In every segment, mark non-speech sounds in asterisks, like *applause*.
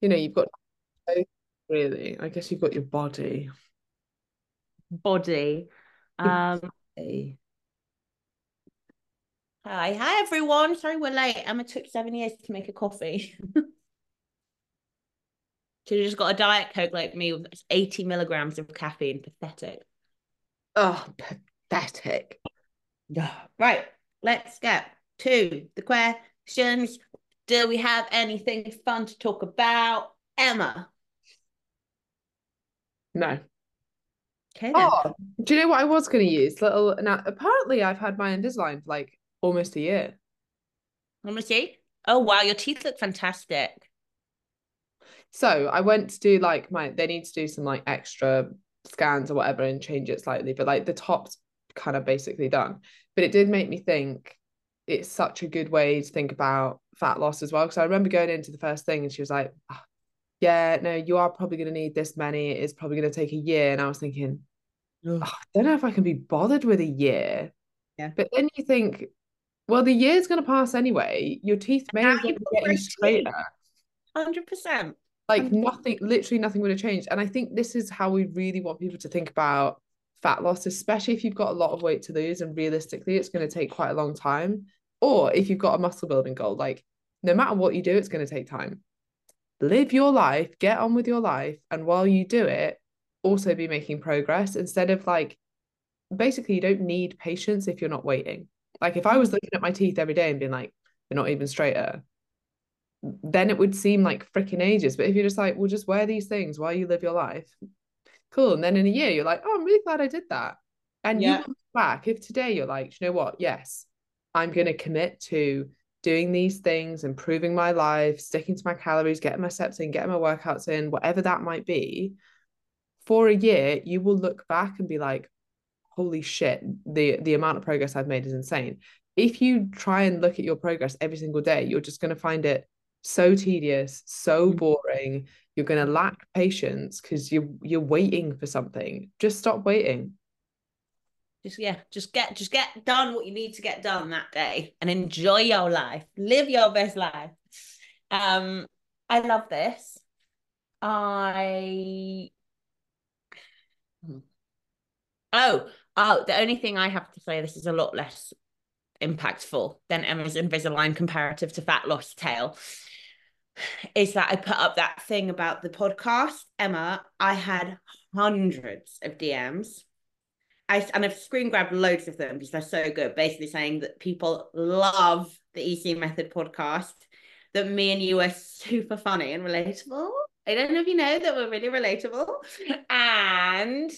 You know, you've got really, I guess you've got your body. body. Um, hi, hi everyone. Sorry we're late. Emma took seven years to make a coffee. *laughs* Should have just got a diet coke like me with 80 milligrams of caffeine. Pathetic. Oh, pathetic. Yeah. *sighs* Right. Let's get to the questions. Do we have anything fun to talk about? Emma. No. Okay then. Oh, do you know what I was going to use? Little now. Apparently, I've had my Invisalign for like almost a year. Let me see. Oh wow, your teeth look fantastic. So I went to do like my. They need to do some like extra scans or whatever and change it slightly, but like the top's kind of basically done. But it did make me think. It's such a good way to think about fat loss as well. Because I remember going into the first thing and she was like, "Ah, "Yeah, no, you are probably going to need this many. It's probably going to take a year." And I was thinking, "Oh, I don't know if I can be bothered with a year. Yeah. But then you think, well, the year's going to pass anyway. Your teeth may as well be getting straighter. Hundred percent. Like Hundred- nothing, literally nothing would have changed. And I think this is how we really want people to think about fat loss, especially if you've got a lot of weight to lose and realistically it's going to take quite a long time. Or if you've got a muscle building goal, like no matter what you do, it's going to take time. Live your life, get on with your life, and while you do it, also be making progress instead of like basically you don't need patience if you're not waiting. Like if I was looking at my teeth every day and being like, they're not even straighter, then it would seem like freaking ages. But if you're just like, well, just wear these things while you live your life, cool. And then in a year, you're like, oh, I'm really glad I did that. And you Yeah. will look back. If today you're like, you know what? Yes, I'm going to commit to doing these things, improving my life, sticking to my calories, getting my steps in, getting my workouts in, whatever that might be. For a year, you will look back and be like, holy shit, the the amount of progress I've made is insane. If you try and look at your progress every single day, you're just going to find it so tedious, so Mm. boring. You're going to lack patience because you're you're waiting for something. Just stop waiting. Just yeah just get just get done what you need to get done that day and enjoy your life. Live your best life. Um i love this. I oh oh the only thing i have to say this is a lot less impactful than emma's invisalign comparative to fat loss tale is that i put up that thing about the podcast. Emma i had hundreds of dms I and I've screen grabbed loads of them because they're so good. Basically saying that people love the EC Method podcast, that me and you are super funny and relatable. I don't know if you know that we're really relatable, and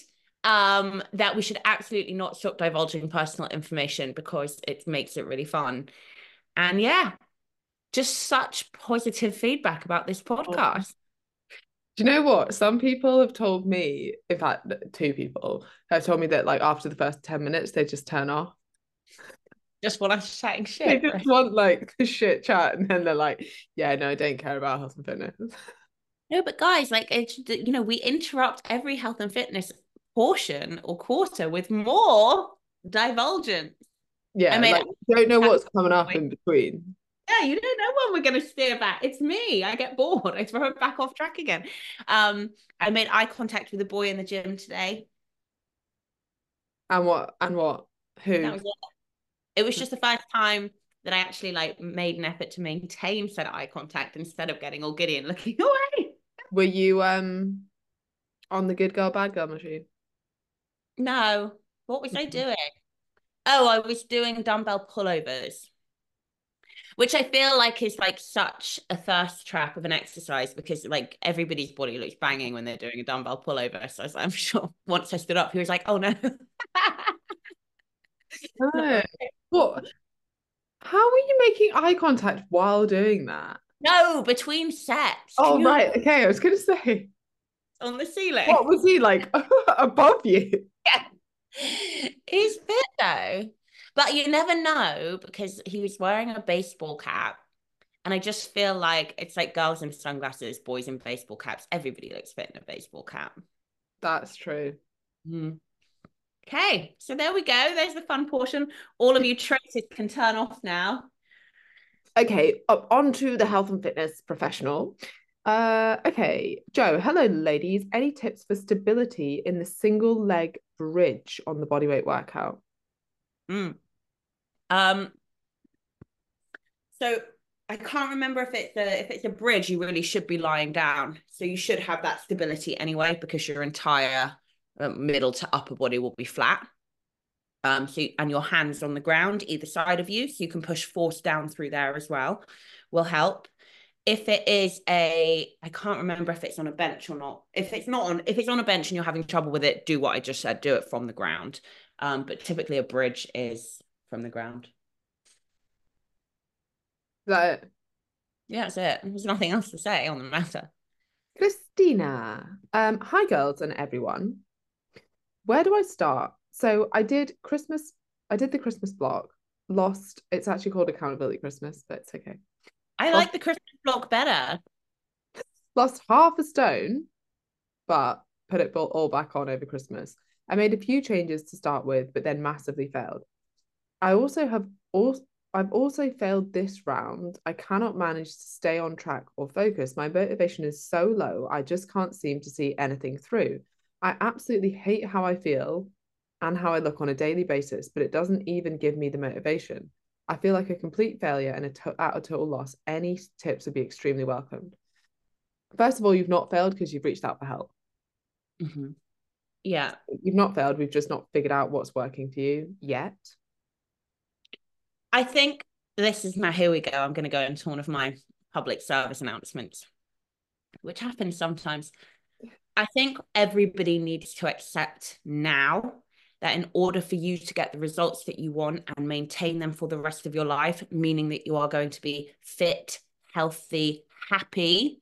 um that we should absolutely not stop divulging personal information because it makes it really fun. And yeah, just such positive feedback about this podcast. Do you know what? Some people have told me, in fact, two people have told me that like after the first 10 minutes, they just turn off. Just when I'm chatting shit They shit. just want like *laughs* the shit chat, and then they're like, yeah, no, I don't care about health and fitness. No, but guys, like it's you know, we interrupt every health and fitness portion or quarter with more divulgence. Yeah, I mean, like you don't know what's coming up in between. Yeah, you don't know when we're going to steer back. It's me. I get bored. *laughs* I throw it back off track again. Um, I made eye contact with a boy in the gym today. And what? And what? Who? Was it. It was just the first time that I actually like made an effort to maintain said eye contact instead of getting all giddy and *laughs* looking away. Were you um on the good girl, bad girl machine? No, what was I doing? Oh, I was doing dumbbell pullovers, which I feel like is like such a thirst trap of an exercise because like everybody's body looks banging when they're doing a dumbbell pullover. So I was- I'm *laughs* sure once I stood up, he was like, "Oh no." *laughs* No. What? How were you making eye contact while doing that? No, between sets. Oh, you- right. Okay. I was going to say, *laughs* On the ceiling. what was he like above you? Yeah, He's fit though. But you never know because he was wearing a baseball cap. And I just feel like it's like girls in sunglasses, boys in baseball caps. Everybody looks fit in a baseball cap. That's true. Hmm. Okay, so there we go. There's the fun portion. All of you traitors can turn off now. Okay. Up on to the health and fitness professional. Uh, okay. Joe, hello, ladies. Any tips for stability in the single leg bridge on the bodyweight workout? Mm. Um, so I can't remember if it's a if it's a bridge, you really should be lying down. So you should have that stability anyway, because your entire uh, middle to upper body will be flat. Um, so and your hands on the ground either side of you, so you can push force down through there as well, will help. If it is a, I can't remember if it's on a bench or not. If it's not on, if it's on a bench and you're having trouble with it, do what I just said. Do it from the ground. Um, but typically a bridge is from the ground. Is that it? Yeah, that's it. There's nothing else to say on the matter. Christina. Um, hi girls and everyone. Where do I start? So I did Christmas, I did the Christmas block, lost, it's actually called Accountability Christmas, but it's okay. I Well- like the Christmas block better. *laughs* Lost half a stone, but put it all all back on over Christmas. I made a few changes to start with, but then massively failed. I also have also I've also failed this round. I cannot manage to stay on track or focus. My motivation is so low, I just can't seem to see anything through. I absolutely hate how I feel and how I look on a daily basis, but it doesn't even give me the motivation. I feel like a complete failure and a to- at a total loss. Any tips would be extremely welcomed. First of all, you've not failed because you've reached out for help. Mhm. Yeah. You've not failed. We've just not figured out what's working for you yet. I think this is now, here we go. I'm going to go into one of my public service announcements, which happens sometimes. I think everybody needs to accept now that in order for you to get the results that you want and maintain them for the rest of your life, meaning that you are going to be fit, healthy, happy,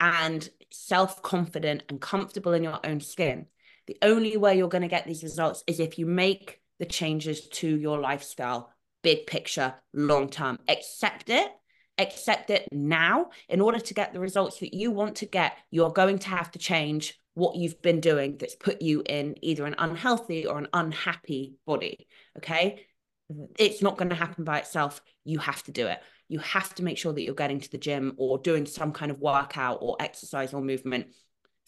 and self confident and comfortable in your own skin, the only way you're going to get these results is if you make the changes to your lifestyle, big picture, long term. Accept it. Accept it now. In order to get the results that you want to get, you're going to have to change what you've been doing that's put you in either an unhealthy or an unhappy body. Okay. It's not going to happen by itself. You have to do it. You have to make sure that you're getting to the gym or doing some kind of workout or exercise or movement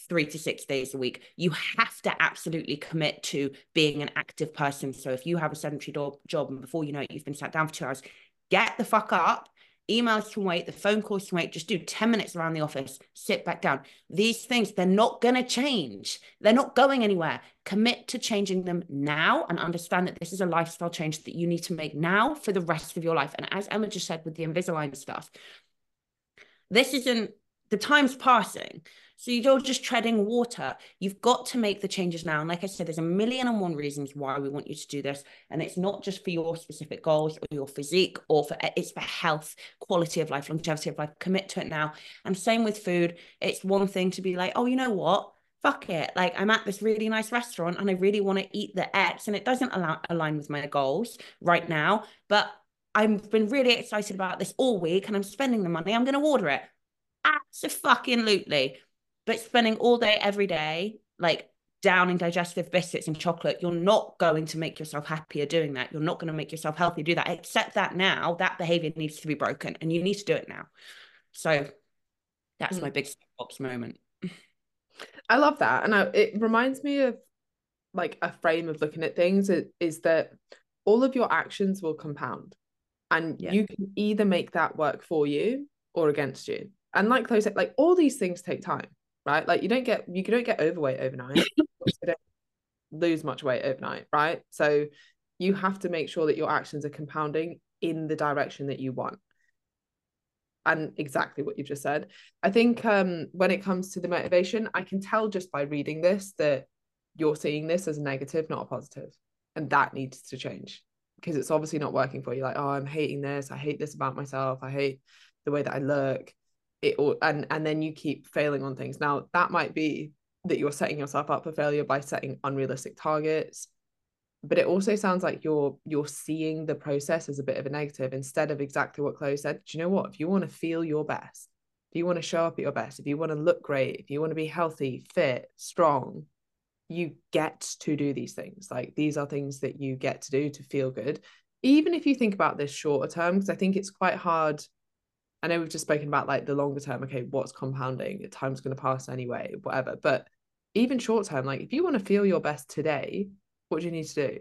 three to six days a week. You have to absolutely commit to being an active person. So if you have a sedentary do- job and before you know it, you've been sat down for two hours, get the fuck up. Emails can wait, the phone calls can wait. Just do 10 minutes around the office, sit back down. These things, they're not going to change. They're not going anywhere. Commit to changing them now and understand that this is a lifestyle change that you need to make now for the rest of your life. And as Emma just said with the Invisalign stuff, this isn't the time's passing. So you're just treading water. You've got to make the changes now. And like I said, there's a million and one reasons why we want you to do this. And it's not just for your specific goals or your physique or for it's for health, quality of life, longevity of life. Commit to it now. And same with food. It's one thing to be like, oh, you know what? Fuck it. Like I'm at this really nice restaurant and I really want to eat the X and it doesn't allow, align with my goals right now. But I've been really excited about this all week and I'm spending the money. I'm going to order it. Absolutely. But spending all day, every day, like downing digestive biscuits and chocolate, you're not going to make yourself happier doing that. You're not going to make yourself healthy do that. Accept that now. That behavior needs to be broken and you need to do it now. So that's Mm. my big ops moment. I love that. And I, it reminds me of like a frame of looking at things is, is that all of your actions will compound and Yeah. you can either make that work for you or against you. And like those, like all these things take time, right? Like you don't get you don't get overweight overnight. *laughs* you don't lose much weight overnight, right? So you have to make sure that your actions are compounding in the direction that you want. And exactly what you just said. I think um, when it comes to the motivation, I can tell just by reading this that you're seeing this as a negative, not a positive, and that needs to change. because it's obviously not working for you like oh i'm hating this i hate this about myself i hate the way that i look it and and then you keep failing on things now that might be that you're setting yourself up for failure by setting unrealistic targets but it also sounds like you're you're seeing the process as a bit of a negative instead of exactly what Chloe said. Do you know what? If you want to feel your best, if you want to show up at your best, if you want to look great, if you want to be healthy, fit, strong, you get to do these things. Like these are things that you get to do to feel good. Even if you think about this shorter term, because I think it's quite hard. I know we've just spoken about like the longer term, okay, what's compounding? Time's going to pass anyway, whatever. But even short term, like if you want to feel your best today, what do you need to do?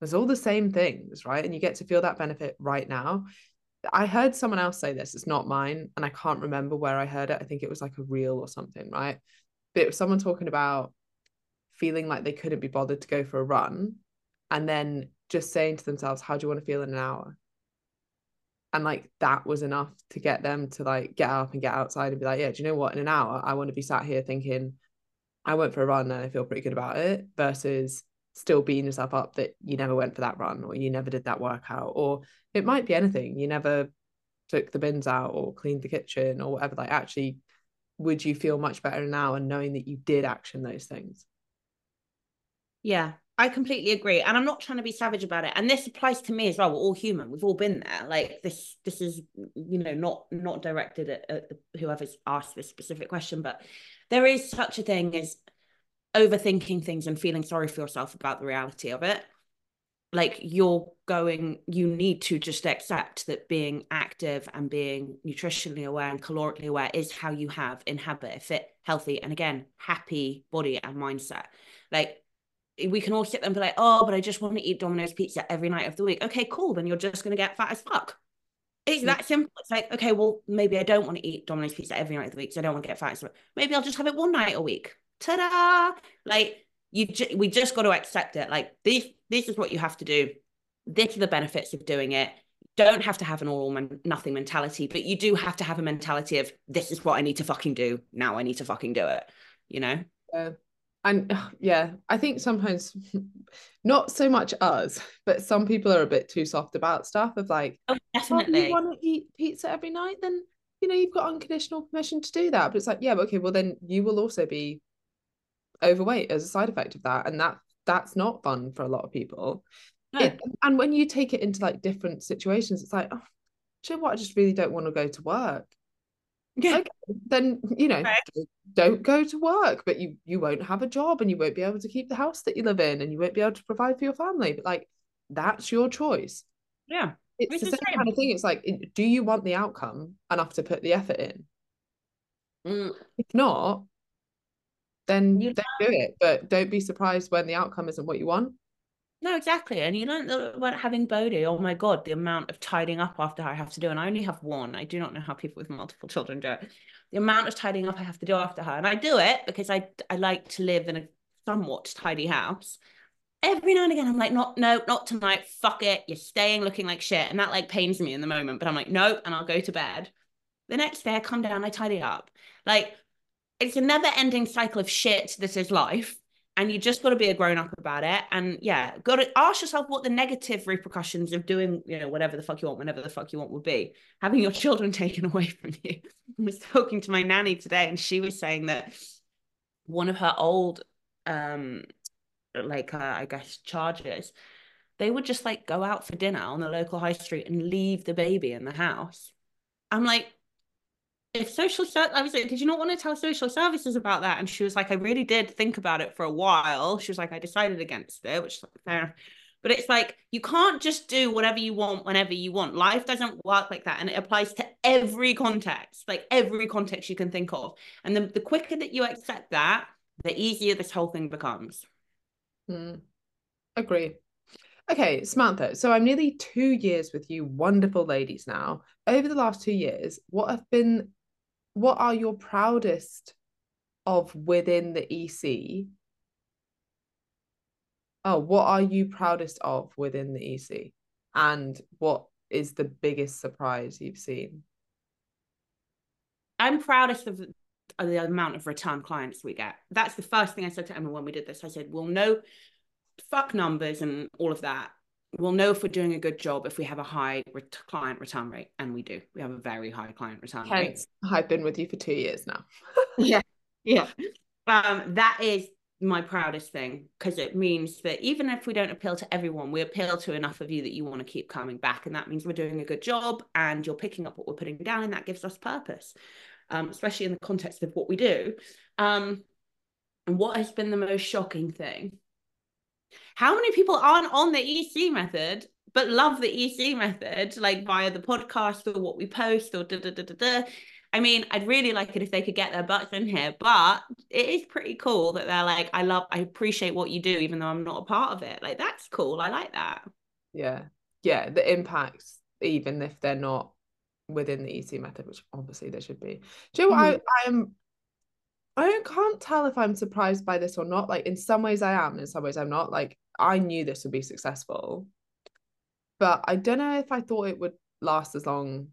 There's all the same things, right? And you get to feel that benefit right now. I heard someone else say this, it's not mine, and I can't remember where I heard it. I think it was like a reel or something, right? But it was someone talking about feeling like they couldn't be bothered to go for a run and then just saying to themselves, How do you want to feel in an hour? And like that was enough to get them to like get up and get outside and be like, Yeah, do you know what? In an hour, I want to be sat here thinking, I went for a run and I feel pretty good about it versus still beating yourself up that you never went for that run or you never did that workout or it might be anything. You never took the bins out or cleaned the kitchen or whatever. Like actually would you feel much better now and knowing that you did action those things? Yeah I completely agree. And I'm not trying to be savage about it. And this applies to me as well. We're all human. We've all been there. Like this, this is, you know, not not directed at, at whoever's asked this specific question, but there is such a thing as overthinking things and feeling sorry for yourself about the reality of it like you're going you need to just accept that being active and being nutritionally aware and calorically aware is how you have inhabit a fit healthy and again happy body and mindset like we can all sit there and be like oh but i just want to eat domino's pizza every night of the week. Okay cool then you're just going to get fat as fuck. It's that simple. It's like, okay, well, maybe I don't want to eat Domino's pizza every night of the week, so I don't want to get fat. So maybe I'll just have it one night a week. Ta-da! Like you ju- we just got to accept it. Like this this is what you have to do. This are the benefits of doing it. Don't have to have an all or nothing mentality but you do have to have a mentality of this is what i need to fucking do. Now i need to fucking do it you know? Yeah and yeah i think sometimes *laughs* not so much us but some people are a bit too soft about stuff of like oh definitely you want to eat pizza every night? Then you know you've got unconditional permission to do that. But it's like yeah but okay well then you will also be overweight as a side effect of that and that that's not fun for a lot of people. No. it, and when you take it into like different situations it's like oh you know what? I just really don't want to go to work yeah okay, then you know right. don't go to work but you you won't have a job and you won't be able to keep the house that you live in and you won't be able to provide for your family but like that's your choice yeah it's Which the same kind of thing it's like do you want the outcome enough to put the effort in mm. if not then you then do it. But don't be surprised when the outcome isn't what you want. No, exactly. And you learn about having Bodhi. Oh my God, the amount of tidying up after I have to do. And I only have one. I do not know how people with multiple children do it. The amount of tidying up I have to do after her. And I do it because I I like to live in a somewhat tidy house. Every now and again, I'm like, not, no, not tonight. Fuck it. You're staying looking like shit. And that like pains me in the moment. But I'm like, no, and I'll go to bed. The next day I come down, I tidy up. Like it's a never ending cycle of shit that is life and you just got to be a grown up about it and yeah got to ask yourself what the negative repercussions of doing you know whatever the fuck you want whenever the fuck you want would be. Having your *laughs* children taken away from you. I was talking to my nanny today and she was saying that one of her old um like uh, i guess charges they would just like go out for dinner on the local high street and leave the baby in the house. I'm like if social I was like, did you not want to tell social services about that? And she was like, I really did think about it for a while. She was like, I decided against it, which is fair enough. But it's like you can't just do whatever you want whenever you want. Life doesn't work like that. And it applies to every context, like every context you can think of. And the, the quicker that you accept that, the easier this whole thing becomes. Mm. Agree. Okay, Samantha. So I'm nearly two years with you, wonderful ladies now. Over the last two years, what have been what are your proudest of within the EC? Oh, what are you proudest of within the EC? And what is the biggest surprise you've seen? I'm proudest of the amount of return clients we get. That's the first thing I said to Emma when we did this. I said, "Well, no, fuck numbers and all of that. We'll know if we're doing a good job if we have a high ret- client return rate, and we do. We have a very high client return rate. Hence, I've been with you for two years now. *laughs* *laughs* yeah, yeah. Um, that is my proudest thing because it means that even if we don't appeal to everyone, we appeal to enough of you that you want to keep coming back, and that means we're doing a good job, and you're picking up what we're putting down, and that gives us purpose, um, especially in the context of what we do. Um, and what has been the most shocking thing? How many people aren't on the EC method but love the EC method, like via the podcast or what we post or da da da da da? I mean, I'd really like it if they could get their butts in here, but it is pretty cool that they're like, I love, I appreciate what you do, even though I'm not a part of it. Like, that's cool. I like that. Yeah. Yeah. The impacts, even if they're not within the EC method, which obviously they should be. Do you know what? Mm-hmm. I, I'm I can't tell if I'm surprised by this or not. Like in some ways I am, in some ways I'm not. Like I knew this would be successful, but I don't know if I thought it would last as long.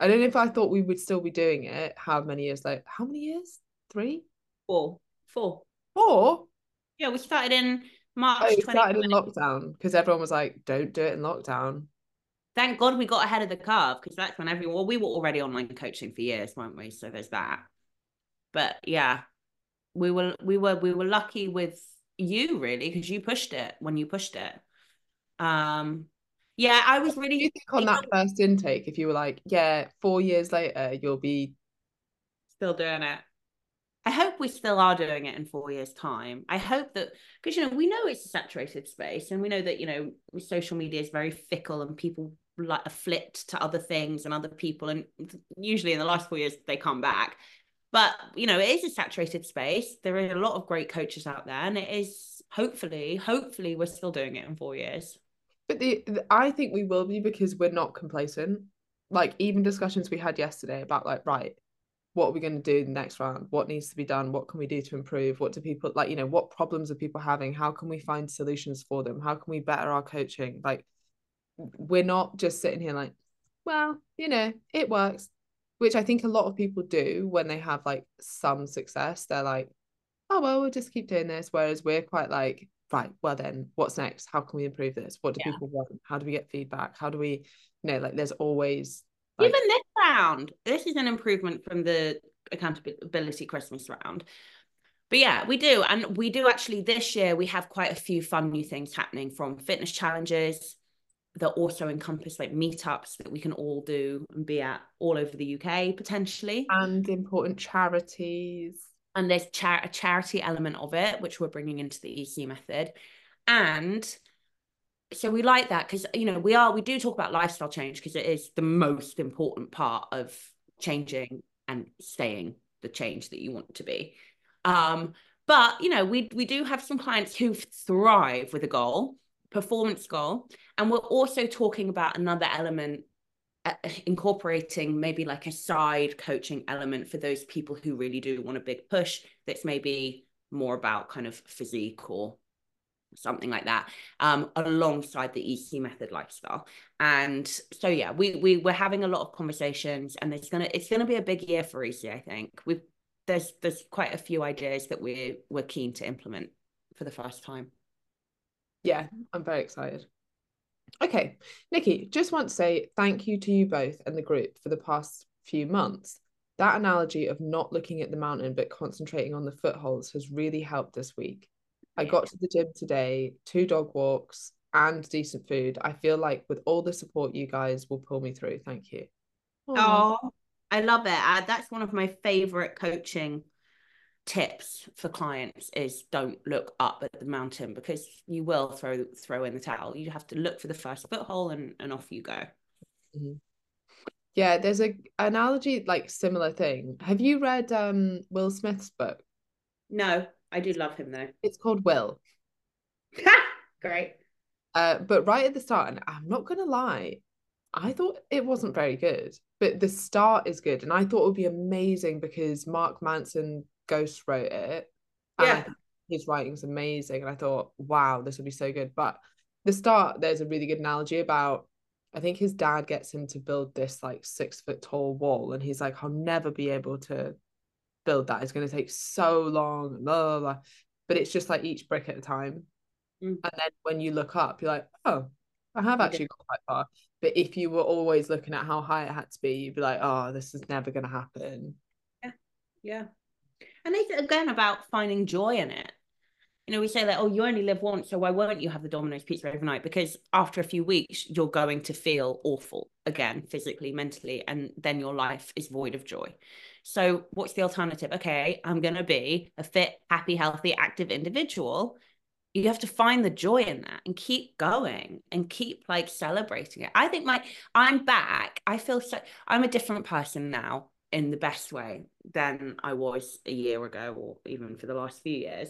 I don't know if I thought we would still be doing it. How many years like how many years? Three? Four. Four. Four? Yeah, we started in March. Oh, we started in lockdown because everyone was like, "Don't do it in lockdown." Thank God we got ahead of the curve because that's when everyone. Well, we were already online coaching for years, weren't we? So there's that but yeah we were we were we were lucky with you really because you pushed it when you pushed it. Um yeah i was really you think on that first intake? If you were like yeah four years later you'll be still doing it. I hope we still are doing it in four years time. I hope that because you know we know it's a saturated space and we know that you know social media is very fickle and people like flipped to other things and other people and usually in the last four years they come back but you know, it is a saturated space. There are a lot of great coaches out there, and it is hopefully, hopefully, we're still doing it in four years. But the, the I think we will be because we're not complacent. Like even discussions we had yesterday about like right, what are we going to do in the next round? What needs to be done? What can we do to improve? What do people like? You know, what problems are people having? How can we find solutions for them? How can we better our coaching? Like, we're not just sitting here like, well, you know, it works which I think a lot of people do when they have like some success. They're like, oh, well, we'll just keep doing this. Whereas we're quite like, right, well, then what's next? How can we improve this? What do yeah. people want? How do we get feedback? How do we, you know, like there's always. Like... Even this round, this is an improvement from the accountability Christmas round. But yeah, we do. And we do actually this year, we have quite a few fun new things happening from fitness challenges that also encompass like meetups that we can all do and be at all over the UK potentially. And important charities. And there's char- a charity element of it, which we're bringing into the EC method. And so we like that because, you know, we are, we do talk about lifestyle change because it is the most important part of changing and staying the change that you want to be. Um, but, you know, we, we do have some clients who thrive with a goal performance goal. And we're also talking about another element, uh, incorporating maybe like a side coaching element for those people who really do want a big push that's maybe more about kind of physique or something like that um, alongside the ec method lifestyle. And so yeah we, we we're having a lot of conversations and it's gonna it's gonna be a big year for ec i think. We've there's there's quite a few ideas that we're we're keen to implement for the first time yeah, I'm very excited. Okay, Nikki, just want to say thank you to you both and the group for the past few months. That analogy of not looking at the mountain but concentrating on the footholds has really helped this week. I got to the gym today, two dog walks, and decent food. I feel like with all the support you guys will pull me through. Thank you. Oh, I love it. Uh, that's one of my favorite coaching tips for clients is don't look up at the mountain because you will throw throw in the towel. You have to look for the first foothold and, and off you go. Mm-hmm. Yeah, there's a analogy like similar thing. Have you read um Will Smith's book? No, I do love him though. It's called Will. *laughs* Great. Uh, but right at the start, and I'm not gonna lie, I thought it wasn't very good, but the start is good, and I thought it would be amazing because Mark Manson Ghost wrote it. Yeah. his writing's amazing. And I thought, wow, this would be so good. But the start, there's a really good analogy about I think his dad gets him to build this like six foot tall wall, and he's like, I'll never be able to build that. It's going to take so long, blah, blah, blah. But it's just like each brick at a time. Mm. And then when you look up, you're like, oh, I have actually got quite far. But if you were always looking at how high it had to be, you'd be like, oh, this is never going to happen. Yeah. Yeah. And it's again about finding joy in it. You know, we say that, oh, you only live once, so why won't you have the Domino's pizza overnight? Because after a few weeks, you're going to feel awful again, physically, mentally, and then your life is void of joy. So, what's the alternative? Okay, I'm going to be a fit, happy, healthy, active individual. You have to find the joy in that and keep going and keep like celebrating it. I think my I'm back. I feel so I'm a different person now in the best way than I was a year ago or even for the last few years.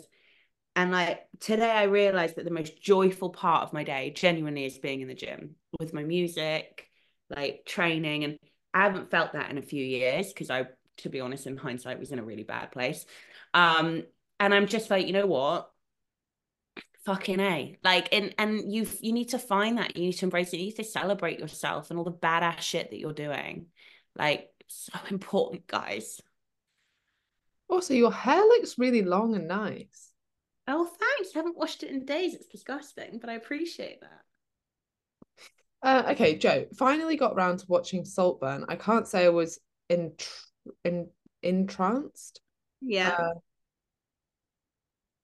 And like today, I realized that the most joyful part of my day genuinely is being in the gym with my music, like training. And I haven't felt that in a few years because I, to be honest, in hindsight, was in a really bad place. Um, and I'm just like, you know what? Fucking A. Like, and and you you need to find that. You need to embrace it. You need to celebrate yourself and all the badass shit that you're doing. Like, so important, guys. Also, your hair looks really long and nice. Oh, thanks. I haven't washed it in days. It's disgusting, but I appreciate that. Uh, okay, Joe, finally got round to watching Saltburn. I can't say I was in in entranced. Yeah. Uh,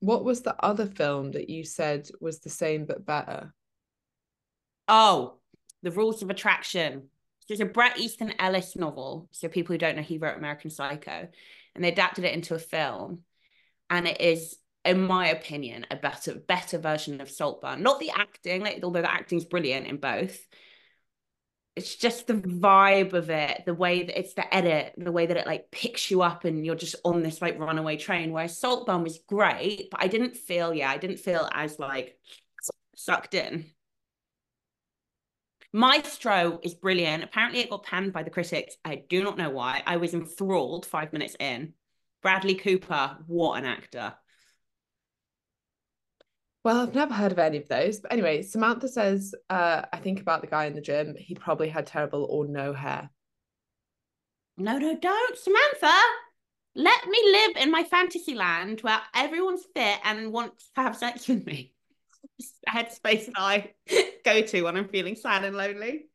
what was the other film that you said was the same but better? oh, The Rules of Attraction. It's a Bret Easton Ellis novel. So people who don't know, he wrote American Psycho, and they adapted it into a film, and it is, in my opinion, a better better version of Saltburn. Not the acting, like although the acting's brilliant in both. It's just the vibe of it, the way that it's the edit, the way that it like picks you up and you're just on this like runaway train. Whereas Saltburn was great, but I didn't feel, yeah, I didn't feel as like sucked in. Maestro is brilliant. Apparently, it got panned by the critics. I do not know why. I was enthralled five minutes in. Bradley Cooper, what an actor. Well, I've never heard of any of those. But anyway, Samantha says, uh, I think about the guy in the gym. He probably had terrible or no hair. No, no, don't, Samantha. Let me live in my fantasy land where everyone's fit and wants to have sex with me. Headspace that I *laughs* go to when I'm feeling sad and lonely.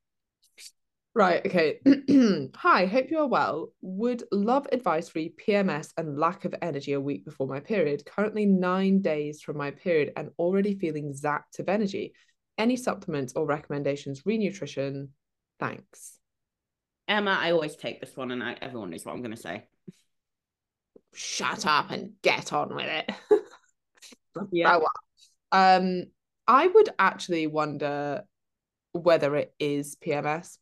Right, okay. *clears throat* Hi, hope you are well. Would love advice for PMS and lack of energy a week before my period. Currently nine days from my period and already feeling zapped of energy. Any supplements or recommendations? Renutrition. Thanks. Emma, I always take this one, and I, everyone knows what I'm going to say. Shut up and get on with it. *laughs* Yeah. Um, I would actually wonder whether it is PMS.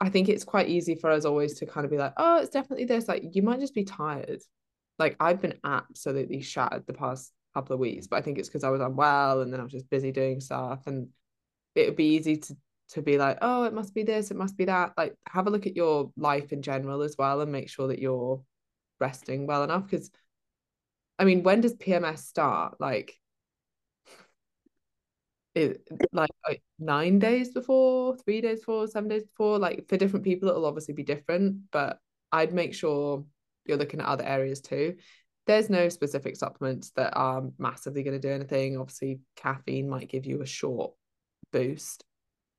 I think it's quite easy for us always to kind of be like, oh, it's definitely this. Like, you might just be tired. Like, I've been absolutely shattered the past couple of weeks, but I think it's because I was unwell and then I was just busy doing stuff. And it would be easy to to be like, oh, it must be this, it must be that. Like, have a look at your life in general as well and make sure that you're resting well enough. Because, I mean, when does PMS start? Like, it like, like nine days before, three days before, seven days before. Like for different people, it'll obviously be different, but I'd make sure you're looking at other areas too. There's no specific supplements that are massively going to do anything. Obviously, caffeine might give you a short boost.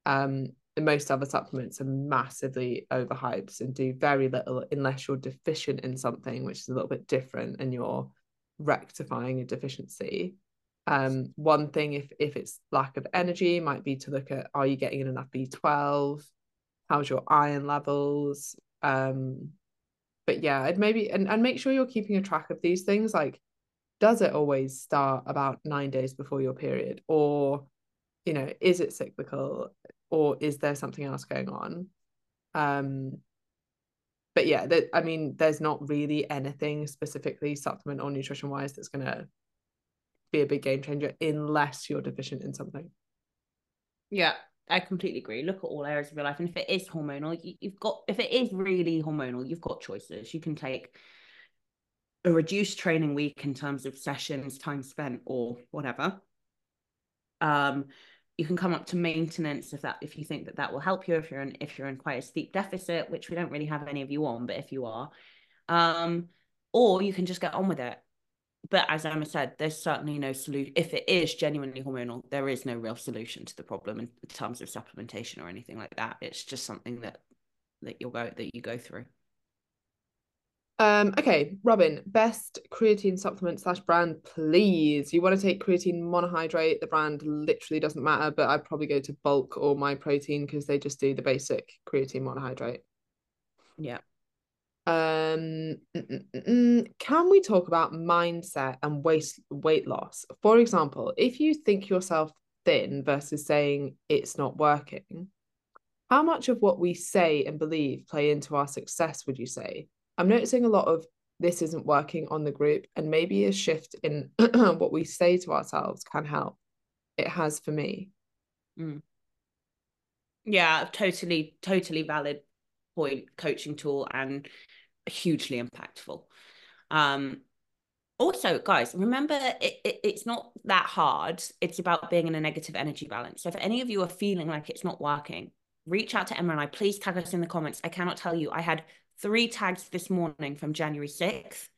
Um, and most other supplements are massively overhyped and do very little unless you're deficient in something, which is a little bit different and you're rectifying a deficiency. Um, one thing if if it's lack of energy might be to look at are you getting in enough B12? How's your iron levels? Um, but yeah, I'd maybe and, and make sure you're keeping a track of these things. Like, does it always start about nine days before your period? Or, you know, is it cyclical? Or is there something else going on? Um, but yeah, that I mean, there's not really anything specifically supplement or nutrition wise that's gonna be a big game changer unless you're deficient in something. Yeah, I completely agree. Look at all areas of your life, and if it is hormonal, you, you've got. If it is really hormonal, you've got choices. You can take a reduced training week in terms of sessions, time spent, or whatever. Um, you can come up to maintenance if that if you think that that will help you. If you're in if you're in quite a steep deficit, which we don't really have any of you on, but if you are, um, or you can just get on with it but as Emma said, there's certainly no solution. If it is genuinely hormonal, there is no real solution to the problem in terms of supplementation or anything like that. It's just something that that you'll go that you go through. Um, okay, Robin, best creatine supplement slash brand, please. You want to take creatine monohydrate, the brand literally doesn't matter, but I'd probably go to bulk or Myprotein because they just do the basic creatine monohydrate. Yeah. Um, mm, mm, mm, can we talk about mindset and waist weight loss? For example, if you think yourself thin versus saying it's not working, how much of what we say and believe play into our success, would you say? I'm noticing a lot of this isn't working on the group, and maybe a shift in *clears throat* what we say to ourselves can help. It has for me. Mm. Yeah, totally, totally valid point coaching tool and hugely impactful. Um, also, guys, remember it, it, it's not that hard. It's about being in a negative energy balance. So, if any of you are feeling like it's not working, reach out to Emma and I. Please tag us in the comments. I cannot tell you. I had three tags this morning from January 6th.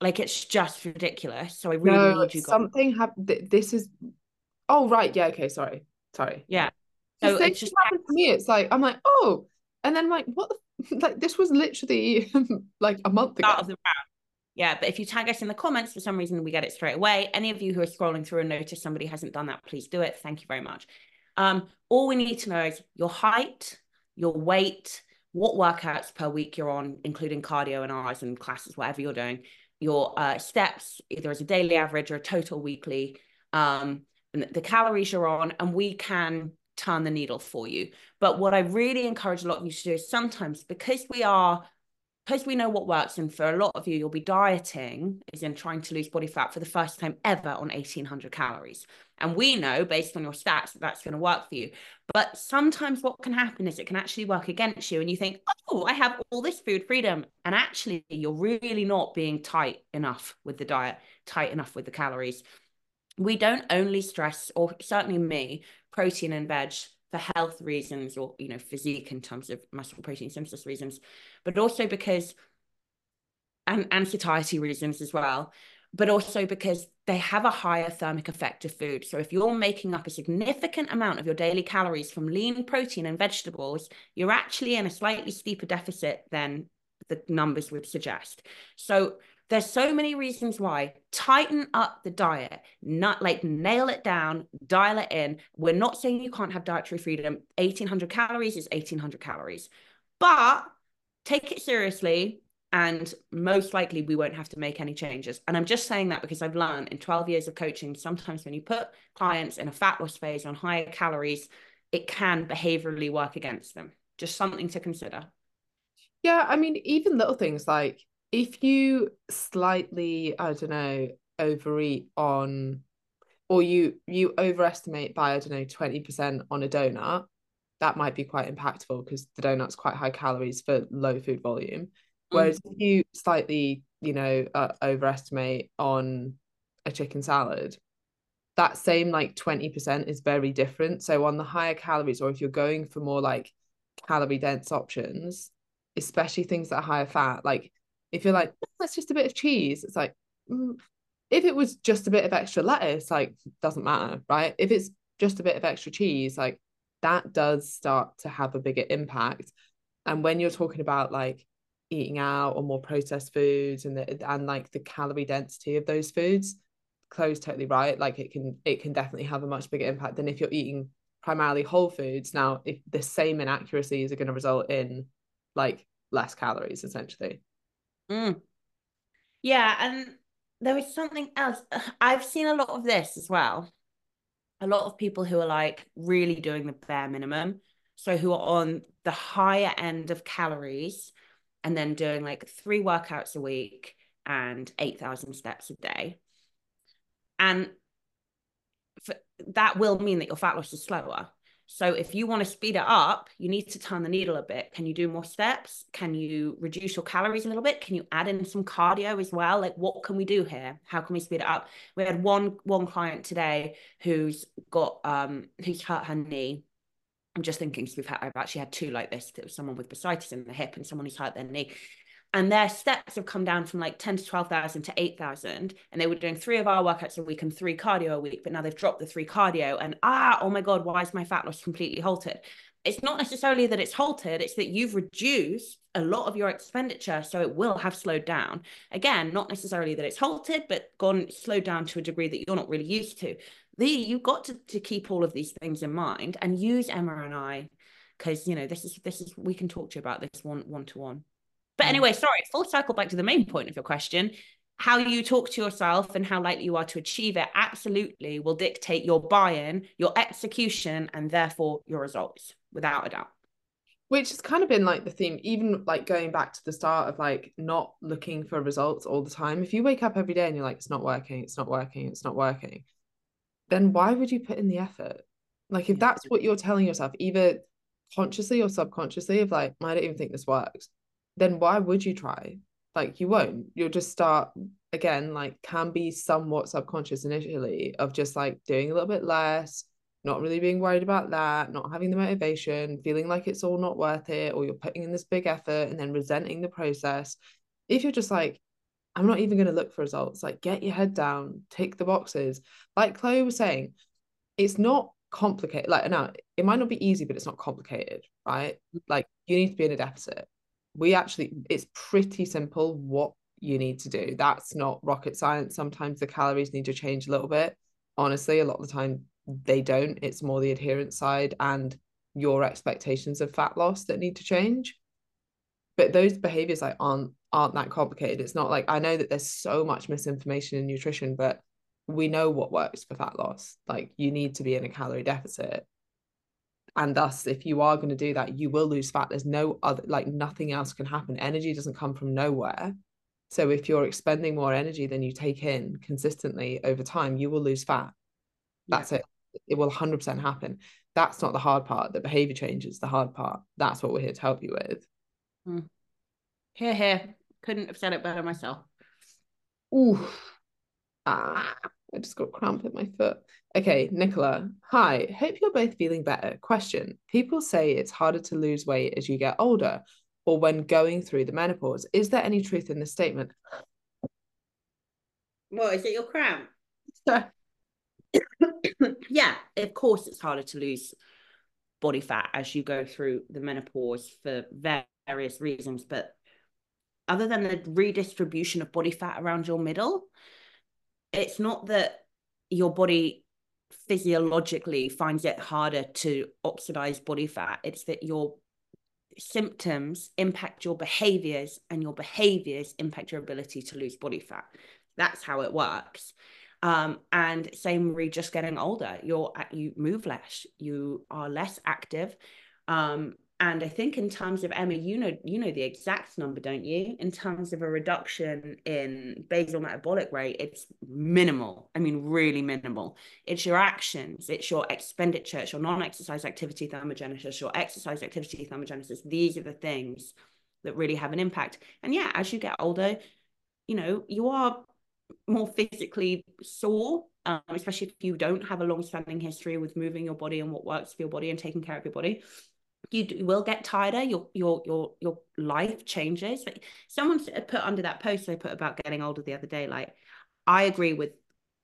Like it's just ridiculous. So I really no, need you guys. Something happened. This is. Oh right, yeah. Okay, sorry, sorry. Yeah. So it's just happened to me. It's like I'm like, oh, and then like, what the? *laughs* like this was literally *laughs* like a month ago. Yeah, but if you tag us in the comments for some reason, we get it straight away. Any of you who are scrolling through and notice somebody hasn't done that, please do it. Thank you very much. Um, all we need to know is your height, your weight, what workouts per week you're on, including cardio and R's and classes, whatever you're doing, your uh, steps, either as a daily average or a total weekly, um, the calories you're on, and we can turn the needle for you. But what I really encourage a lot of you to do is sometimes because we are because we know what works, and for a lot of you, you'll be dieting, is in trying to lose body fat for the first time ever on 1800 calories. And we know based on your stats that that's going to work for you. But sometimes what can happen is it can actually work against you. And you think, oh, I have all this food freedom. And actually, you're really not being tight enough with the diet, tight enough with the calories. We don't only stress, or certainly me, protein and veg for health reasons or you know physique in terms of muscle protein synthesis reasons but also because and and satiety reasons as well but also because they have a higher thermic effect of food. So if you're making up a significant amount of your daily calories from lean protein and vegetables you're actually in a slightly steeper deficit than the numbers would suggest. So there's so many reasons why. Tighten up the diet, not like nail it down, dial it in. We're not saying you can't have dietary freedom. 1800 calories is 1800 calories, but take it seriously. And most likely, we won't have to make any changes. And I'm just saying that because I've learned in 12 years of coaching, sometimes when you put clients in a fat loss phase on higher calories, it can behaviorally work against them. Just something to consider. Yeah, I mean, even little things like if you slightly, I don't know, overeat on or you you overestimate by, I don't know, 20% on a donut, that might be quite impactful because the donut's quite high calories for low food volume. Whereas mm. if you slightly, you know, uh, overestimate on a chicken salad, that same like 20% is very different. So on the higher calories, or if you're going for more like calorie dense options, especially things that are higher fat, like if you're like that's just a bit of cheese it's like mm, if it was just a bit of extra lettuce like doesn't matter right? If it's just a bit of extra cheese like that does start to have a bigger impact. And when you're talking about like eating out or more processed foods and the, and like the calorie density of those foods Chloe's totally right like it can it can definitely have a much bigger impact than if you're eating primarily whole foods. Now if the same inaccuracies are going to result in like less calories essentially Mm. Yeah, and there is something else. *sighs* I've seen a lot of this as well. A lot of people who are like really doing the bare minimum. So who are on the higher end of calories and then doing like three workouts a week and 8,000 steps a day. And for, that will mean that your fat loss is slower. So if you want to speed it up, you need to turn the needle a bit. Can you do more steps? Can you reduce your calories a little bit? Can you add in some cardio as well? Like what can we do here? How can we speed it up? We had one one client today who's got um who's hurt her knee. I'm just thinking, so we've had I've actually had two like this. There was someone with bursitis in the hip and someone who's hurt their knee. And their steps have come down from like 10 to 12,000 to 8,000 and they were doing three of our workouts a week and three cardio a week but now they've dropped the three cardio and ah oh my god why is my fat loss completely halted? It's not necessarily that it's halted it's that you've reduced a lot of your expenditure so it will have slowed down. Again not necessarily that it's halted but gone slowed down to a degree that you're not really used to. The you've got to, to keep all of these things in mind and use emma and i because you know this is this is we can talk to you about this one one to one but mm. anyway, sorry, full circle back to the main point of your question. How you talk to yourself and how likely you are to achieve it absolutely will dictate your buy in, your execution, and therefore your results, without a doubt. Which has kind of been like the theme, even like going back to the start of like not looking for results all the time. If you wake up every day and you're like, it's not working, it's not working, it's not working, then why would you put in the effort? Like, if that's what you're telling yourself, either consciously or subconsciously, of like, I don't even think this works, then why would you try? Like you won't. You'll just start again, like can be somewhat subconscious initially of just like doing a little bit less, not really being worried about that, not having the motivation, feeling like it's all not worth it, or you're putting in this big effort and then resenting the process. If you're just like, I'm not even going to look for results, like get your head down, tick the boxes. Like Chloe was saying, it's not complicated. Like, now it might not be easy, but it's not complicated, right? Mm. Like, you need to be in a deficit we actually it's pretty simple what you need to do. That's not rocket science. Sometimes the calories need to change a little bit. Honestly a lot of the time they don't. It's more the adherence side and your expectations of fat loss that need to change. But those behaviors like aren't aren't that complicated. It's not like i know that there's so much misinformation in nutrition but we know what works for fat loss. Like you need to be in a calorie deficit and thus if you are going to do that you will lose fat. There's no other like nothing else can happen. Energy doesn't come from nowhere. So if you're expending more energy than you take in consistently over time you will lose fat. That's yeah. it. It will 100% happen. That's not the hard part. The behavior change is the hard part. That's what we're here to help you with. Mm. here here. Couldn't have said it better myself. Ooh. ah I just got cramp in my foot. Okay, Nicola. Hi, hope you're both feeling better. Question People say it's harder to lose weight as you get older or when going through the menopause. Is there any truth in this statement? What is it your cramp? *coughs* yeah, of course it's harder to lose body fat as you go through the menopause for various reasons. But other than the redistribution of body fat around your middle, it's not that your body physiologically finds it harder to oxidize body fat it's that your symptoms impact your behaviors and your behaviors impact your ability to lose body fat. That's how it works. Um, and same re just getting older. You're you move less you are less active. Um, and I think in terms of Emma, you know, you know the exact number, don't you? In terms of a reduction in basal metabolic rate, it's minimal. I mean, really minimal. It's your actions, it's your expenditure, it's your non-exercise activity thermogenesis, your exercise activity thermogenesis. These are the things that really have an impact. And yeah, as you get older, you know, you are more physically sore, um, especially if you don't have a long-standing history with moving your body and what works for your body and taking care of your body you will get tighter your your your your life changes. Like someone put under that post they put about getting older the other day like i agree with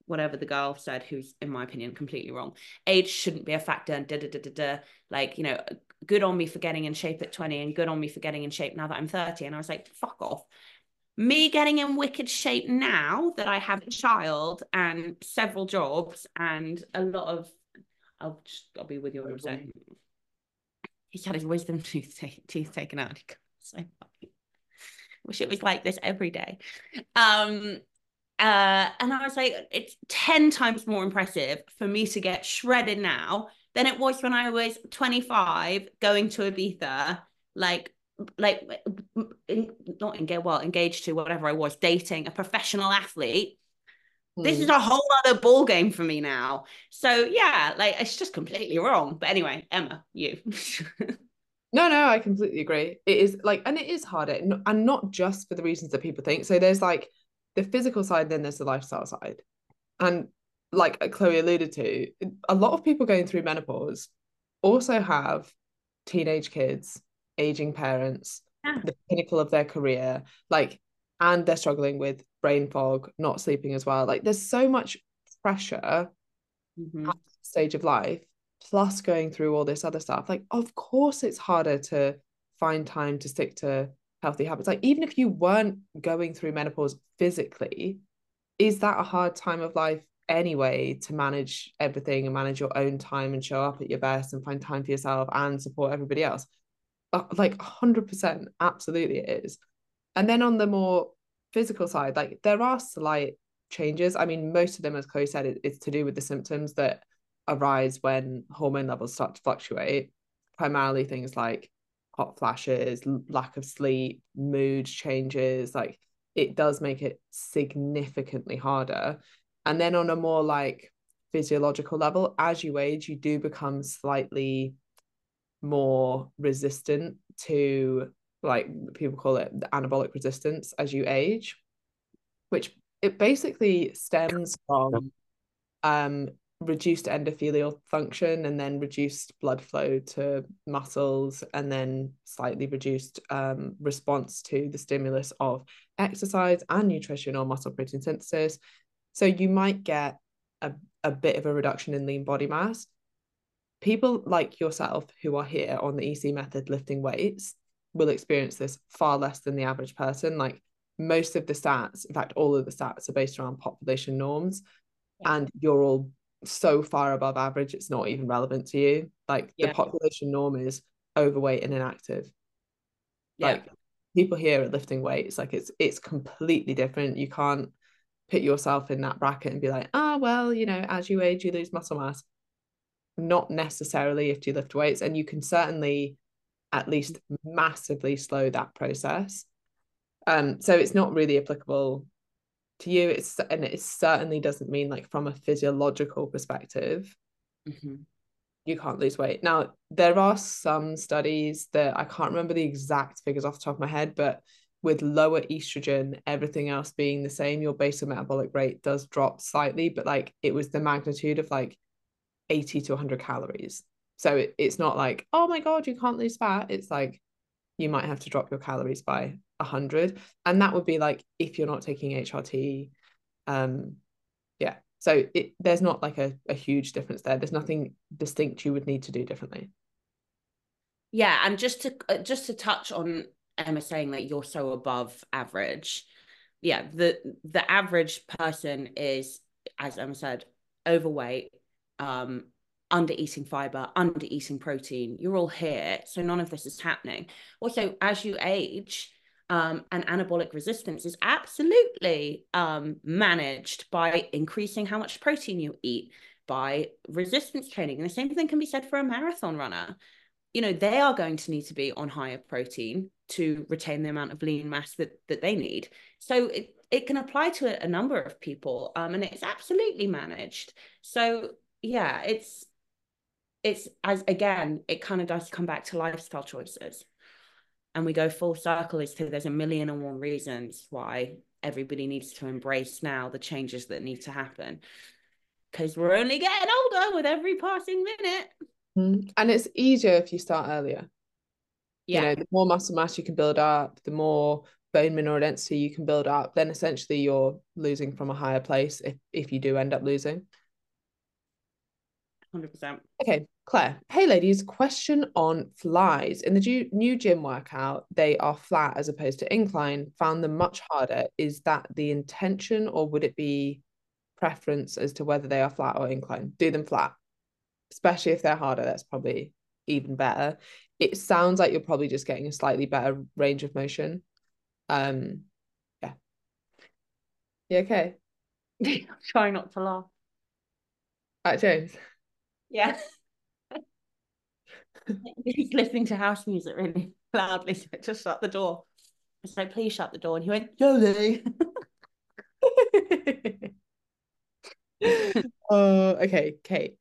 whatever the girl said who's in my opinion completely wrong. Age shouldn't be a factor and da da da da da. Like you know good on me for getting in shape at 20 and good on me for getting in shape now that i'm 30 and i was like fuck off. Me getting in wicked shape now that i have a child and several jobs and a lot of i'll just i'll be with you in a second he's had his wisdom tooth, taken out. so funny. Wish it was like this every day. Um, uh, and I was like, it's 10 times more impressive for me to get shredded now than it was when I was 25 going to Ibiza, like, like in, not engaged, well, engaged to whatever I was, dating a professional athlete this is hmm. a whole other ball game for me now. So yeah, like it's just completely wrong. But anyway, Emma, you. *laughs* no, no, I completely agree. It is like, and it is harder, and not just for the reasons that people think. So there's like the physical side, then there's the lifestyle side, and like uh, Chloe alluded to, a lot of people going through menopause also have teenage kids, aging parents, Yeah. the pinnacle of their career, like, and they're struggling with brain fog, not sleeping as well. Like, there's so much pressure Mhm. at this stage of life, plus going through all this other stuff. Like, of course, it's harder to find time to stick to healthy habits. Like, even if you weren't going through menopause physically, is that a hard time of life anyway to manage everything and manage your own time and show up at your best and find time for yourself and support everybody else? Uh, like 100%, absolutely it is. And then on the more physical side, like there are slight changes. I mean, most of them, as Chloe said, it, it's to do with the symptoms that arise when hormone levels start to fluctuate, primarily things like hot flashes, lack of sleep, mood changes. Like it does make it significantly harder. And then on a more like physiological level, as you age, you do become slightly more resistant to like people call it the anabolic resistance as you age, which it basically stems from um reduced endothelial function and then reduced blood flow to muscles and then slightly reduced um, response to the stimulus of exercise and nutrition or muscle protein synthesis. So you might get a, a bit of a reduction in lean body mass. People like yourself who are here on the ec method lifting weights will experience this far less than the average person. Like most of the stats in fact all of the stats are based around population norms. Yeah. and you're all so far above average it's not even relevant to you. Like Yeah. the population norm is overweight and inactive. Yeah. like people here are lifting weights. Like it's it's completely different. You can't put yourself in that bracket and be like ah well you know as you age you lose muscle mass. Not necessarily if you lift weights. And you can certainly at least massively slow that process um so it's not really applicable to you it's and it certainly doesn't mean like from a physiological perspective Mhm. you can't lose weight. Now, there are some studies that I can't remember the exact figures off the top of my head, but with lower estrogen, everything else being the same, your basal metabolic rate does drop slightly, but like it was the magnitude of like 80 to 100 calories. So it, it's not like, oh my God, you can't lose fat. It's like you might have to drop your calories by 100. And that would be like if you're not taking HRT. Um, yeah. So it, there's not like a, a huge difference there. There's nothing distinct you would need to do differently. Yeah, and just to uh, just to touch on Emma saying that you're so above average. Yeah, the the average person is, as Emma said, overweight, um, under eating fiber, under eating protein. You're all here, so none of this is happening. Also, as you age, um, and anabolic resistance is absolutely um, managed by increasing how much protein you eat, by resistance training. And the same thing can be said for a marathon runner you know they are going to need to be on higher protein to retain the amount of lean mass that that they need so it, it can apply to a, a number of people um and it's absolutely managed so yeah it's it's as again it kind of does come back to lifestyle choices and we go full circle as to there's a million and one reasons why everybody needs to embrace now the changes that need to happen because we're only getting older with every passing minute Mm. And it's easier if you start earlier. yeah You know, the more muscle mass you can build up, the more bone mineral density you can build up, then essentially you're losing from a higher place if, if you do end up losing. 100% Okay, Claire. Hey, ladies. Question on flies. In the new gym workout, they are flat as opposed to incline. Found them much harder. Is that the intention, or would it be preference as to whether they are flat or incline? Do them flat, especially if they're harder. That's probably even better. It sounds like you're probably just getting a slightly better range of motion. Um, yeah. Yeah. Okay. *laughs* Try not to laugh. At James. Yeah. *laughs* He's listening to house music really loudly, so I just shut the door. I said, please shut the door. And he went, Jolie. oh, *laughs* uh, okay, Kate.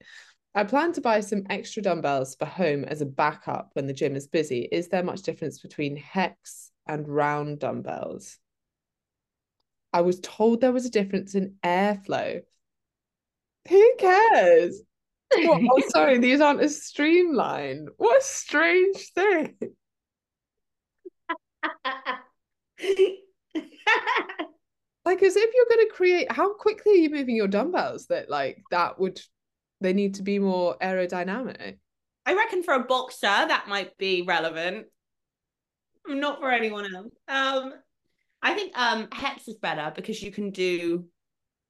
I plan to buy some extra dumbbells for home as a backup when the gym is busy. Is there much difference between hex and round dumbbells? I was told there was a difference in airflow. Who cares? What? Oh, *laughs* sorry, these aren't as streamlined. What a strange thing. *laughs* like as if you're going to create how quickly are you moving your dumbbells that like that would they need to be more aerodynamic I reckon for a boxer that might be relevant. Not for anyone else. Um, I think um hex is better because you can do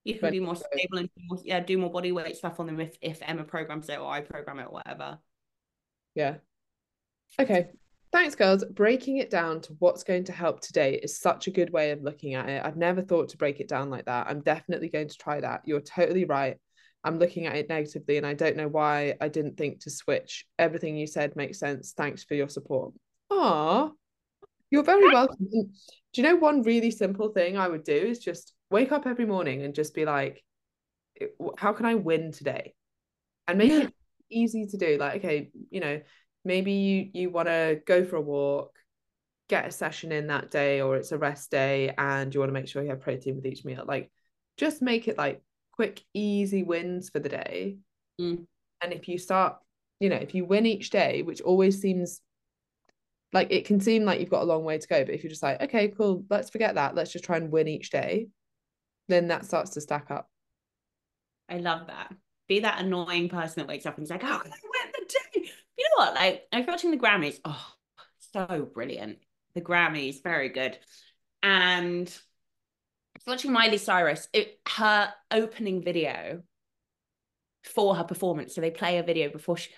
you can be more stable and do more, yeah do more body weight stuff on them if if Emma programs it or I program it or whatever. Yeah. Okay. Thanks, girls. Breaking it down to what's going to help today is such a good way of looking at it. I've never thought to break it down like that. I'm definitely going to try that. You're totally right. I'm looking at it negatively and I don't know why I didn't think to switch. Everything you said makes sense. Thanks for your support. Ah, you're very welcome. Do you know one really simple thing I would do is just wake up every morning and just be like, how can I win today? And make yeah. it easy to do. Like, okay, you know, maybe you you want to go for a walk, get a session in that day, or it's a rest day, and you want to make sure you have protein with each meal. Like, just make it like quick, easy wins for the day. Mm. And if you start, you know, if you win each day, which always seems like it can seem like you've got a long way to go, but if you're just like, okay, cool, let's forget that, let's just try and win each day, then that starts to stack up. I love that. Be that annoying person that wakes up and is like, can I went the day? You know what? Like, I was watching the Grammys. Oh, so brilliant. The Grammys, very good. And watching Miley Cyrus, it, her opening video for her performance. So they play a video before she.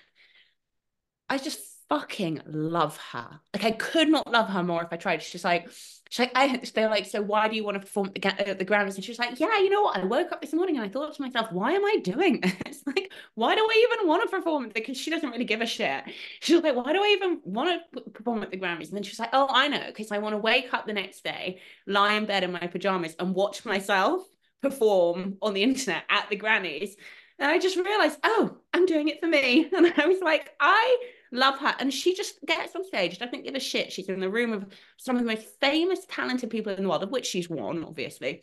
I just fucking love her. Like I could not love her more if I tried. She's just like, she's like, I. They're like, so why do you want to perform at uh, the Grammys? And she's like, yeah, you know what? I woke up this morning and I thought to myself, why am I doing this? *laughs* like, why do I even want to perform? Because she doesn't really give a shit. She's like, why do I even want to perform at the Grammys? And then she's like, oh, I know, because I want to wake up the next day, lie in bed in my pajamas, and watch *laughs* myself perform on the internet at the Grammys. And I just realized, oh, I'm doing it for me. *laughs* And I was like, I love her. And she just gets on stage, doesn't give a shit. She's in the room of some of the most famous, talented people in the world, of which she's one, obviously.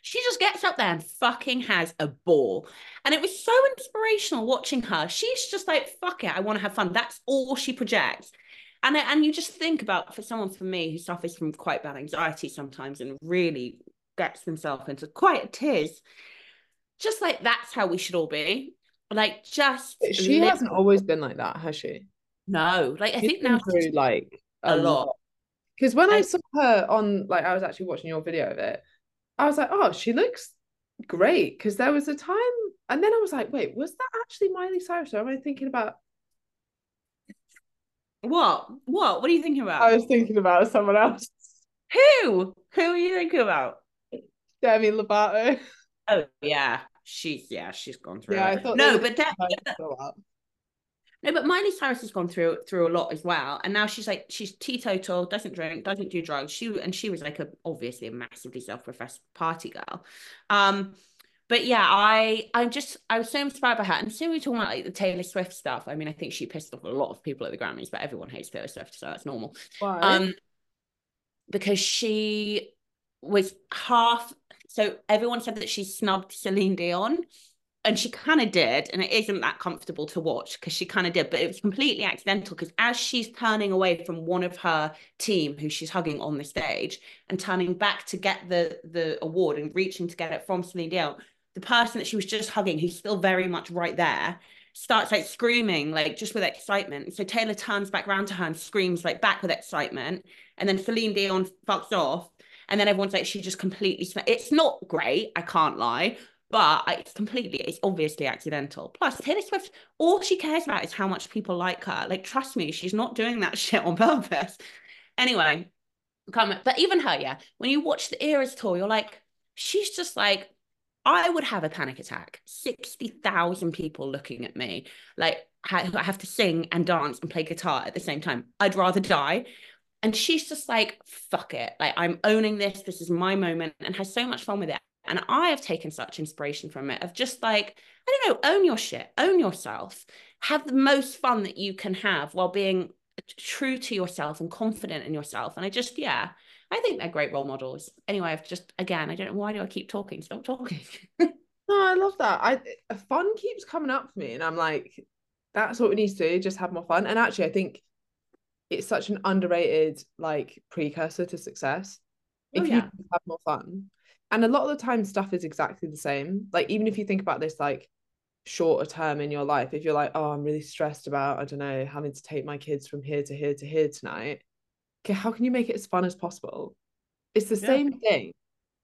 She just gets up there and fucking has a ball. And it was so inspirational watching her. She's just like, fuck it, I want to have fun. That's all she projects. And, and you just think about for someone for me who suffers from quite bad anxiety sometimes and really gets themselves into quite tears just like that's how we should all be. Like just she live. hasn't always been like that, has she? No, like I think now through like a, a lot. Because when I, I saw her on, like, I was actually watching your video of it, I was like, oh, she looks great. Because there was a time, and then I was like, wait, was that actually Miley Cyrus? Or am I thinking about what? What? What are you thinking about? I was thinking about someone else. Who? Who are you thinking about? Demi Lovato. *laughs* Oh yeah, she's yeah, she's gone through. Yeah, it. I thought no, but that, no, but Miley Cyrus has gone through through a lot as well, and now she's like she's teetotal, doesn't drink, doesn't do drugs. She and she was like a obviously a massively self professed party girl. Um, but yeah, I I'm just I was so inspired by her. And so we are talking about like the Taylor Swift stuff. I mean, I think she pissed off a lot of people at the Grammys, but everyone hates Taylor Swift, so that's normal. Why? Um, because she was half so everyone said that she snubbed Celine Dion. And she kind of did, and it isn't that comfortable to watch because she kind of did, but it was completely accidental because as she's turning away from one of her team who she's hugging on the stage and turning back to get the the award and reaching to get it from Celine Dion, the person that she was just hugging, who's still very much right there, starts like screaming, like just with excitement. So Taylor turns back around to her and screams like back with excitement. And then Celine Dion fucks off. And then everyone's like, she just completely, sm-. it's not great. I can't lie, but it's completely, it's obviously accidental. Plus, Taylor Swift, all she cares about is how much people like her. Like, trust me, she's not doing that *laughs* shit on purpose. Anyway, come, but even her, yeah, when you watch the Eras tour, you're like, she's just like, I would have a panic attack. 60,000 people looking at me. Like, I have to sing and dance and play guitar at the same time. I'd rather die. And she's just like, fuck it. Like, I'm owning this. This is my moment and has so much fun with it. And I have taken such inspiration from it of just like, I don't know, own your shit, own yourself, have the most fun that you can have while being true to yourself and confident in yourself. And I just, yeah, I think they're great role models. Anyway, I've just, again, I don't know why do I keep talking? Stop talking. *laughs* no, I love that. I fun keeps coming up for me, and I'm like, that's what we need to do. Just have more fun. And actually, I think it's such an underrated like precursor to success. Oh, If yeah. you have more fun. And a lot of the time stuff is exactly the same. Like even if you think about this like shorter term in your life, if you're like, oh, I'm really stressed about, I don't know, having to take my kids from here to here to here tonight. Okay, how can you make it as fun as possible? It's the Yeah. same thing,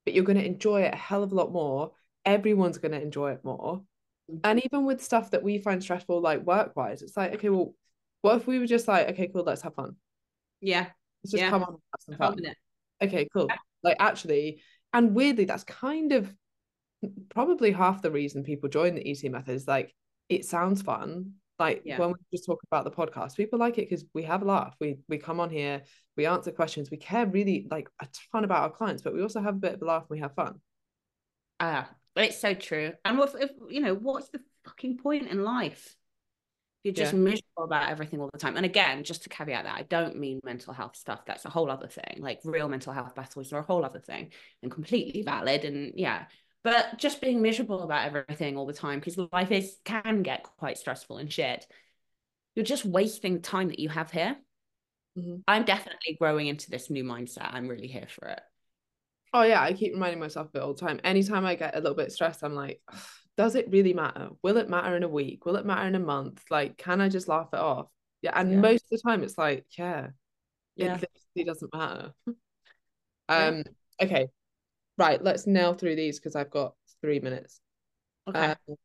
but you're going to enjoy it a hell of a lot more. Everyone's going to enjoy it more. Mhm. And even with stuff that we find stressful, like work wise, it's like, okay, well, what if we were just like, okay, cool, let's have fun. Yeah. Let's just Yeah. come on and have some Fun fun. with it. Okay, cool. Yeah. Like actually, and weirdly, that's kind of probably half the reason people join the EC method is like it sounds fun. Like Yeah. when we just talk about the podcast, people like it because we have a laugh. We we come on here, we answer questions, we care really like a ton about our clients, but we also have a bit of a laugh and we have fun. Ah, it's so true. And what if you know what's the fucking point in life? You're just Yeah. miserable about everything all the time. And again, just to caveat that, I don't mean mental health stuff. That's a whole other thing. Like real mental health battles are a whole other thing and completely valid. And yeah, but just being miserable about everything all the time because life is can get quite stressful and shit. You're just wasting time that you have here. Mhm. I'm definitely growing into this new mindset. I'm really here for it. Oh yeah, I keep reminding myself of it all the time. Anytime I get a little bit stressed, I'm like, does it really matter? Will it matter in a week? Will it matter in a month? Like, can I just laugh it off? Yeah, and Yeah. most of the time it's like, yeah, Yeah. it literally doesn't matter. *laughs* Yeah. Um, okay, right, let's nail through these because I've got three minutes. Okay. Um,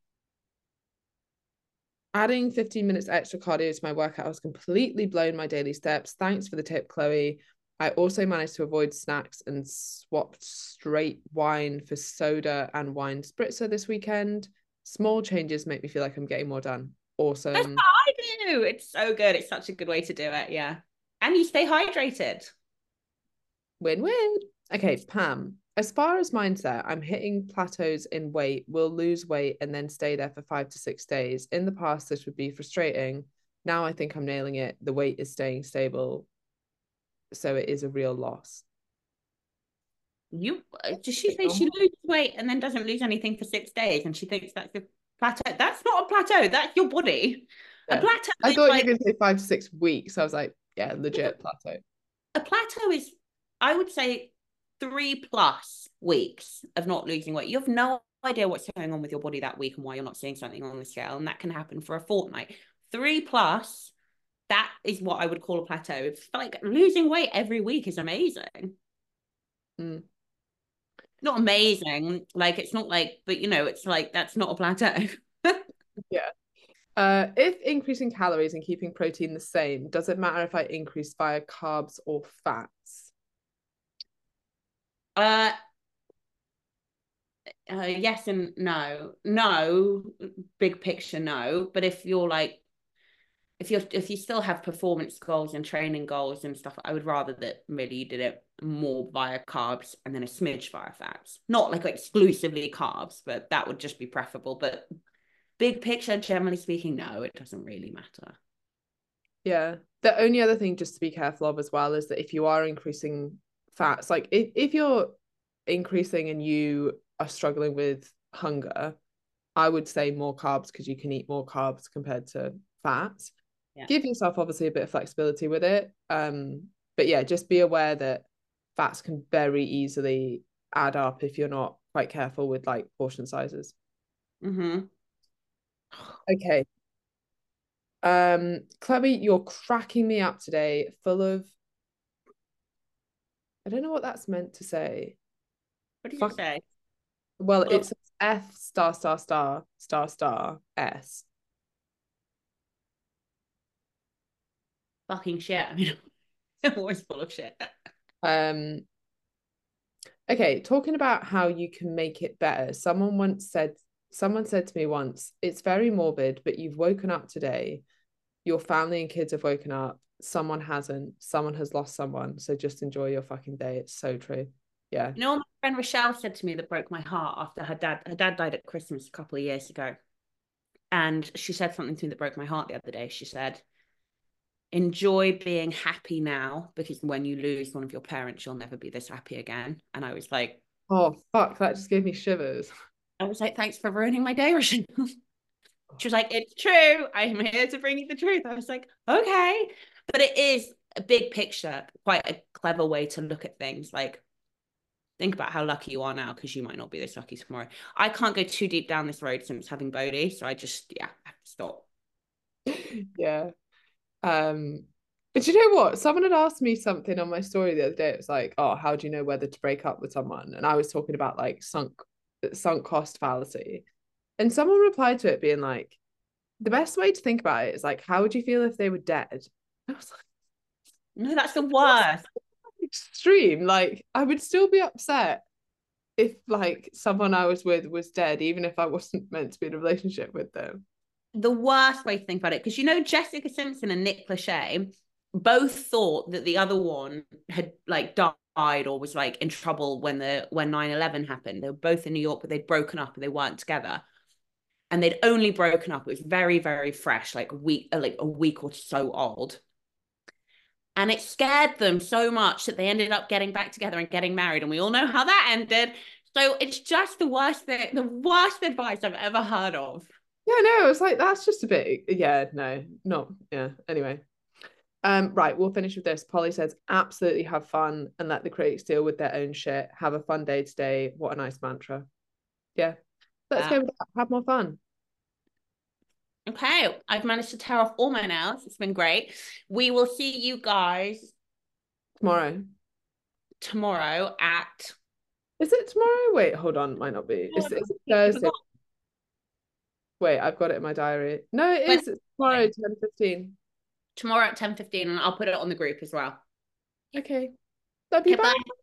adding 15 minutes extra cardio to my workout has completely blown my daily steps. Thanks for the tip, Chloe. I also managed to avoid snacks and swapped straight wine for soda and wine spritzer this weekend. Small changes make me feel like I'm getting more done. Awesome. That's what I do. It's so good. It's such a good way to do it. Yeah. And you stay hydrated. Win win. Okay, Pam. As far as mindset, I'm hitting plateaus in weight, will lose weight, and then stay there for five to six days. In the past, this would be frustrating. Now I think I'm nailing it. The weight is staying stable. So it is a real loss. You uh, does she say she loses weight and then doesn't lose anything for six days and she thinks that's a plateau? That's not a plateau, that's your body. Yeah. A plateau I thought like you were going to say five to six weeks. I was like, yeah, legit plateau. a plateau is I would say three plus weeks of not losing weight. You have no idea what's going on with your body that week and why you're not seeing something on the scale, and that can happen for a fortnight. Three plus, that is what I would call a plateau. It's like losing weight every week is amazing. Mm. Not amazing, like it's not like, but you know, it's like that's not a plateau. *laughs* Yeah. Uh, if increasing calories and keeping protein the same, does it matter if I increase via carbs or fats? Uh, uh, yes and no. No, big picture, no. But if you're like, if you're if you still have performance goals and training goals and stuff, I would rather that really you did it more via carbs and then a smidge via fats. Not like exclusively carbs, but that would just be preferable. But big picture, generally speaking, no, it doesn't really matter. Yeah. The only other thing just to be careful of as well is that if you are increasing fats, like if, if you're increasing and you are struggling with hunger, I would say more carbs because you can eat more carbs compared to fats. Yeah. Give yourself obviously a bit of flexibility with it. Um, but yeah, just be aware that fats can very easily add up if you're not quite careful with like portion sizes. Mm-hmm. Okay. Um, Chloe, you're cracking me up today, full of I don't know what that's meant to say. What did Fuck. you say? Well, Well- it's F star star star star star S. Fucking shit. I mean, *laughs* I'm always full of shit. Um, okay, talking about how you can make it better. Someone once said, someone said to me once, it's very morbid, but you've woken up today. Your family and kids have woken up. Someone hasn't. Someone has lost someone. So just enjoy your fucking day. It's so true. Yeah. You know what my friend Rochelle said to me that broke my heart after her dad her dad died at Christmas a couple of years ago. And she said something to me that broke my heart the other day. She said, Enjoy being happy now because when you lose one of your parents, you'll never be this happy again. And I was like, Oh, fuck. That just gave me shivers. I was like, thanks for ruining my day, Rochelle. *laughs* she was like, It's true. I'm here to bring you the truth. I was like, okay. But it is a big picture, quite a clever way to look at things. Like, think about how lucky you are now because you might not be this lucky tomorrow. I can't go too deep down this road since having Bodhi, so I just yeah have to stop. *laughs* yeah. Um. But you know what? Someone had asked me something on my story the other day. It was like, "Oh, how do you know whether to break up with someone?" And I was talking about like sunk sunk cost fallacy, and someone replied to it being like, "The best way to think about it is like, how would you feel if they were dead?" *laughs* I was like, "No, that's the worst." extreme. Like I would still be upset if like someone I was with was dead, even if I wasn't *laughs* meant to be in a relationship with them. The worst way to think about it, because you know Jessica Simpson and Nick Lachey both thought that the other one had like died or was like in trouble when the when 9-11 happened. They were both in New York, but they'd broken up and they weren't together. And they'd only broken up. It was very, very fresh, like a week, uh, like a week or so old and it scared them so much that they ended up getting back together and getting married and we all know how that ended so it's just the worst thing the worst advice i've ever heard of no it's like that's just a bit yeah no not yeah anyway um right we'll finish with this polly says absolutely have fun and let the critics deal with their own shit have a fun day today what a nice mantra yeah let's yeah. go with that. have more fun Okay, I've managed to tear off all my nails. It's been great. We will see you guys tomorrow. Tomorrow at. Is it tomorrow? Wait, hold on. Might not be. Is, it Thursday? Wait, I've got it in my diary. No, it is. It's tomorrow, ten fifteen. Tomorrow at ten fifteen, and I'll put it on the group as well. Okay. Love you. Okay, bye. bye.